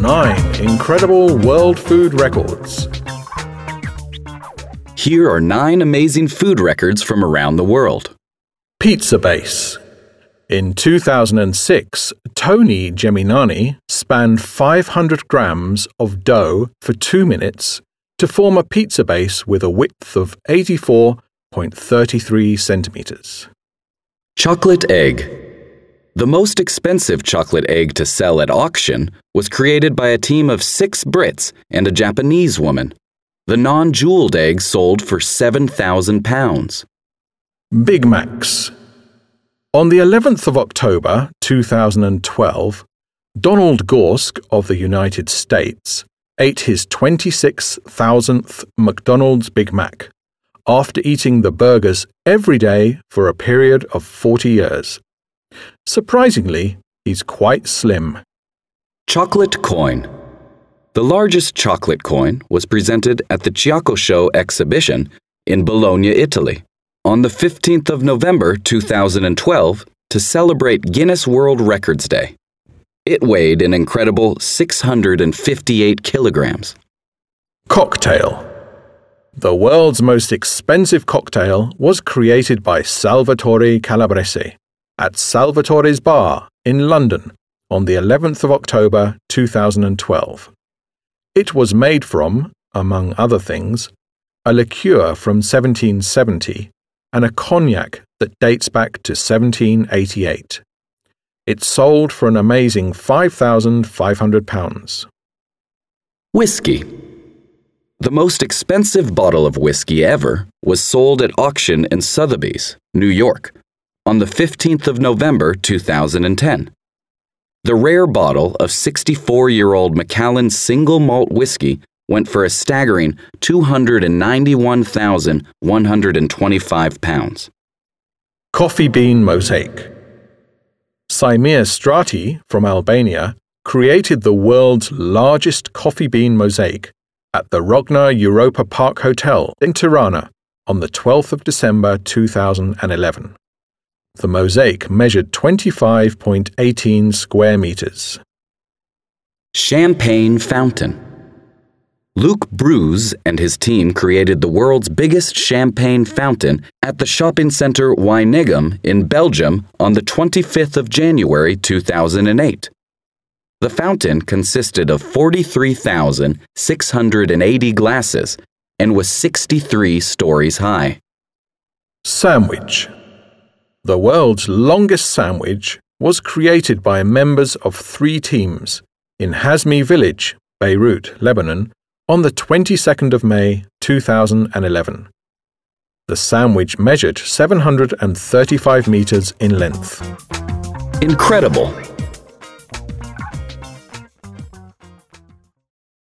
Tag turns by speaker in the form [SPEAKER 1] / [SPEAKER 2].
[SPEAKER 1] Nine incredible world food records.
[SPEAKER 2] Here are nine amazing food records from around the world.
[SPEAKER 1] Pizza Base. In 2006, Tony Gemignani spanned 500 grams of dough for two minutes to form a pizza base with a width of 84.33 centimeters.
[SPEAKER 2] Chocolate egg. The most expensive chocolate egg to sell at auction was created by a team of six Brits and a Japanese woman. The non jeweled egg sold for 7,000 pounds.
[SPEAKER 1] Big Macs. On the 11th of October 2012, Donald Gorsk of the United States ate his 26,000th McDonald's Big Mac after eating the burgers every day for a period of 40 years. Surprisingly, he's quite slim.
[SPEAKER 2] Chocolate coin. The largest chocolate coin was presented at the CioccoShow exhibition in Bologna, Italy, on the 15th of November 2012 to celebrate Guinness World Records Day. It weighed an incredible 658 kilograms.
[SPEAKER 1] Cocktail. The world's most expensive cocktail was created by Salvatore Calabrese at Salvatore's Bar in London on the 11th of October 2012. It was made from, among other things, a liqueur from 1770 and a cognac that dates back to 1788. It sold for an amazing £5,500.
[SPEAKER 2] Whiskey. The most expensive bottle of whiskey ever was sold at auction in Sotheby's, New York, on the 15th of November 2010. The rare bottle of 64 year old Macallan single malt whiskey went for a staggering 291,125 pounds.
[SPEAKER 1] Coffee bean mosaic. Saimir Strati from Albania created the world's largest coffee bean mosaic at the Rogner Europa Park Hotel in Tirana on the 12th of December 2011. The mosaic measured 25.18 square meters.
[SPEAKER 2] Champagne Fountain. Luuk Broos and his team created the world's biggest champagne fountain at the shopping center Wijnegem in Belgium on the 25th of January 2008. The fountain consisted of 43,680 glasses and was 63 stories high.
[SPEAKER 1] Sandwich. The world's longest sandwich was created by members of three teams in Hazmi Village, Beirut, Lebanon, on the 22nd of May 2011. The sandwich measured 735 meters in length.
[SPEAKER 2] Incredible!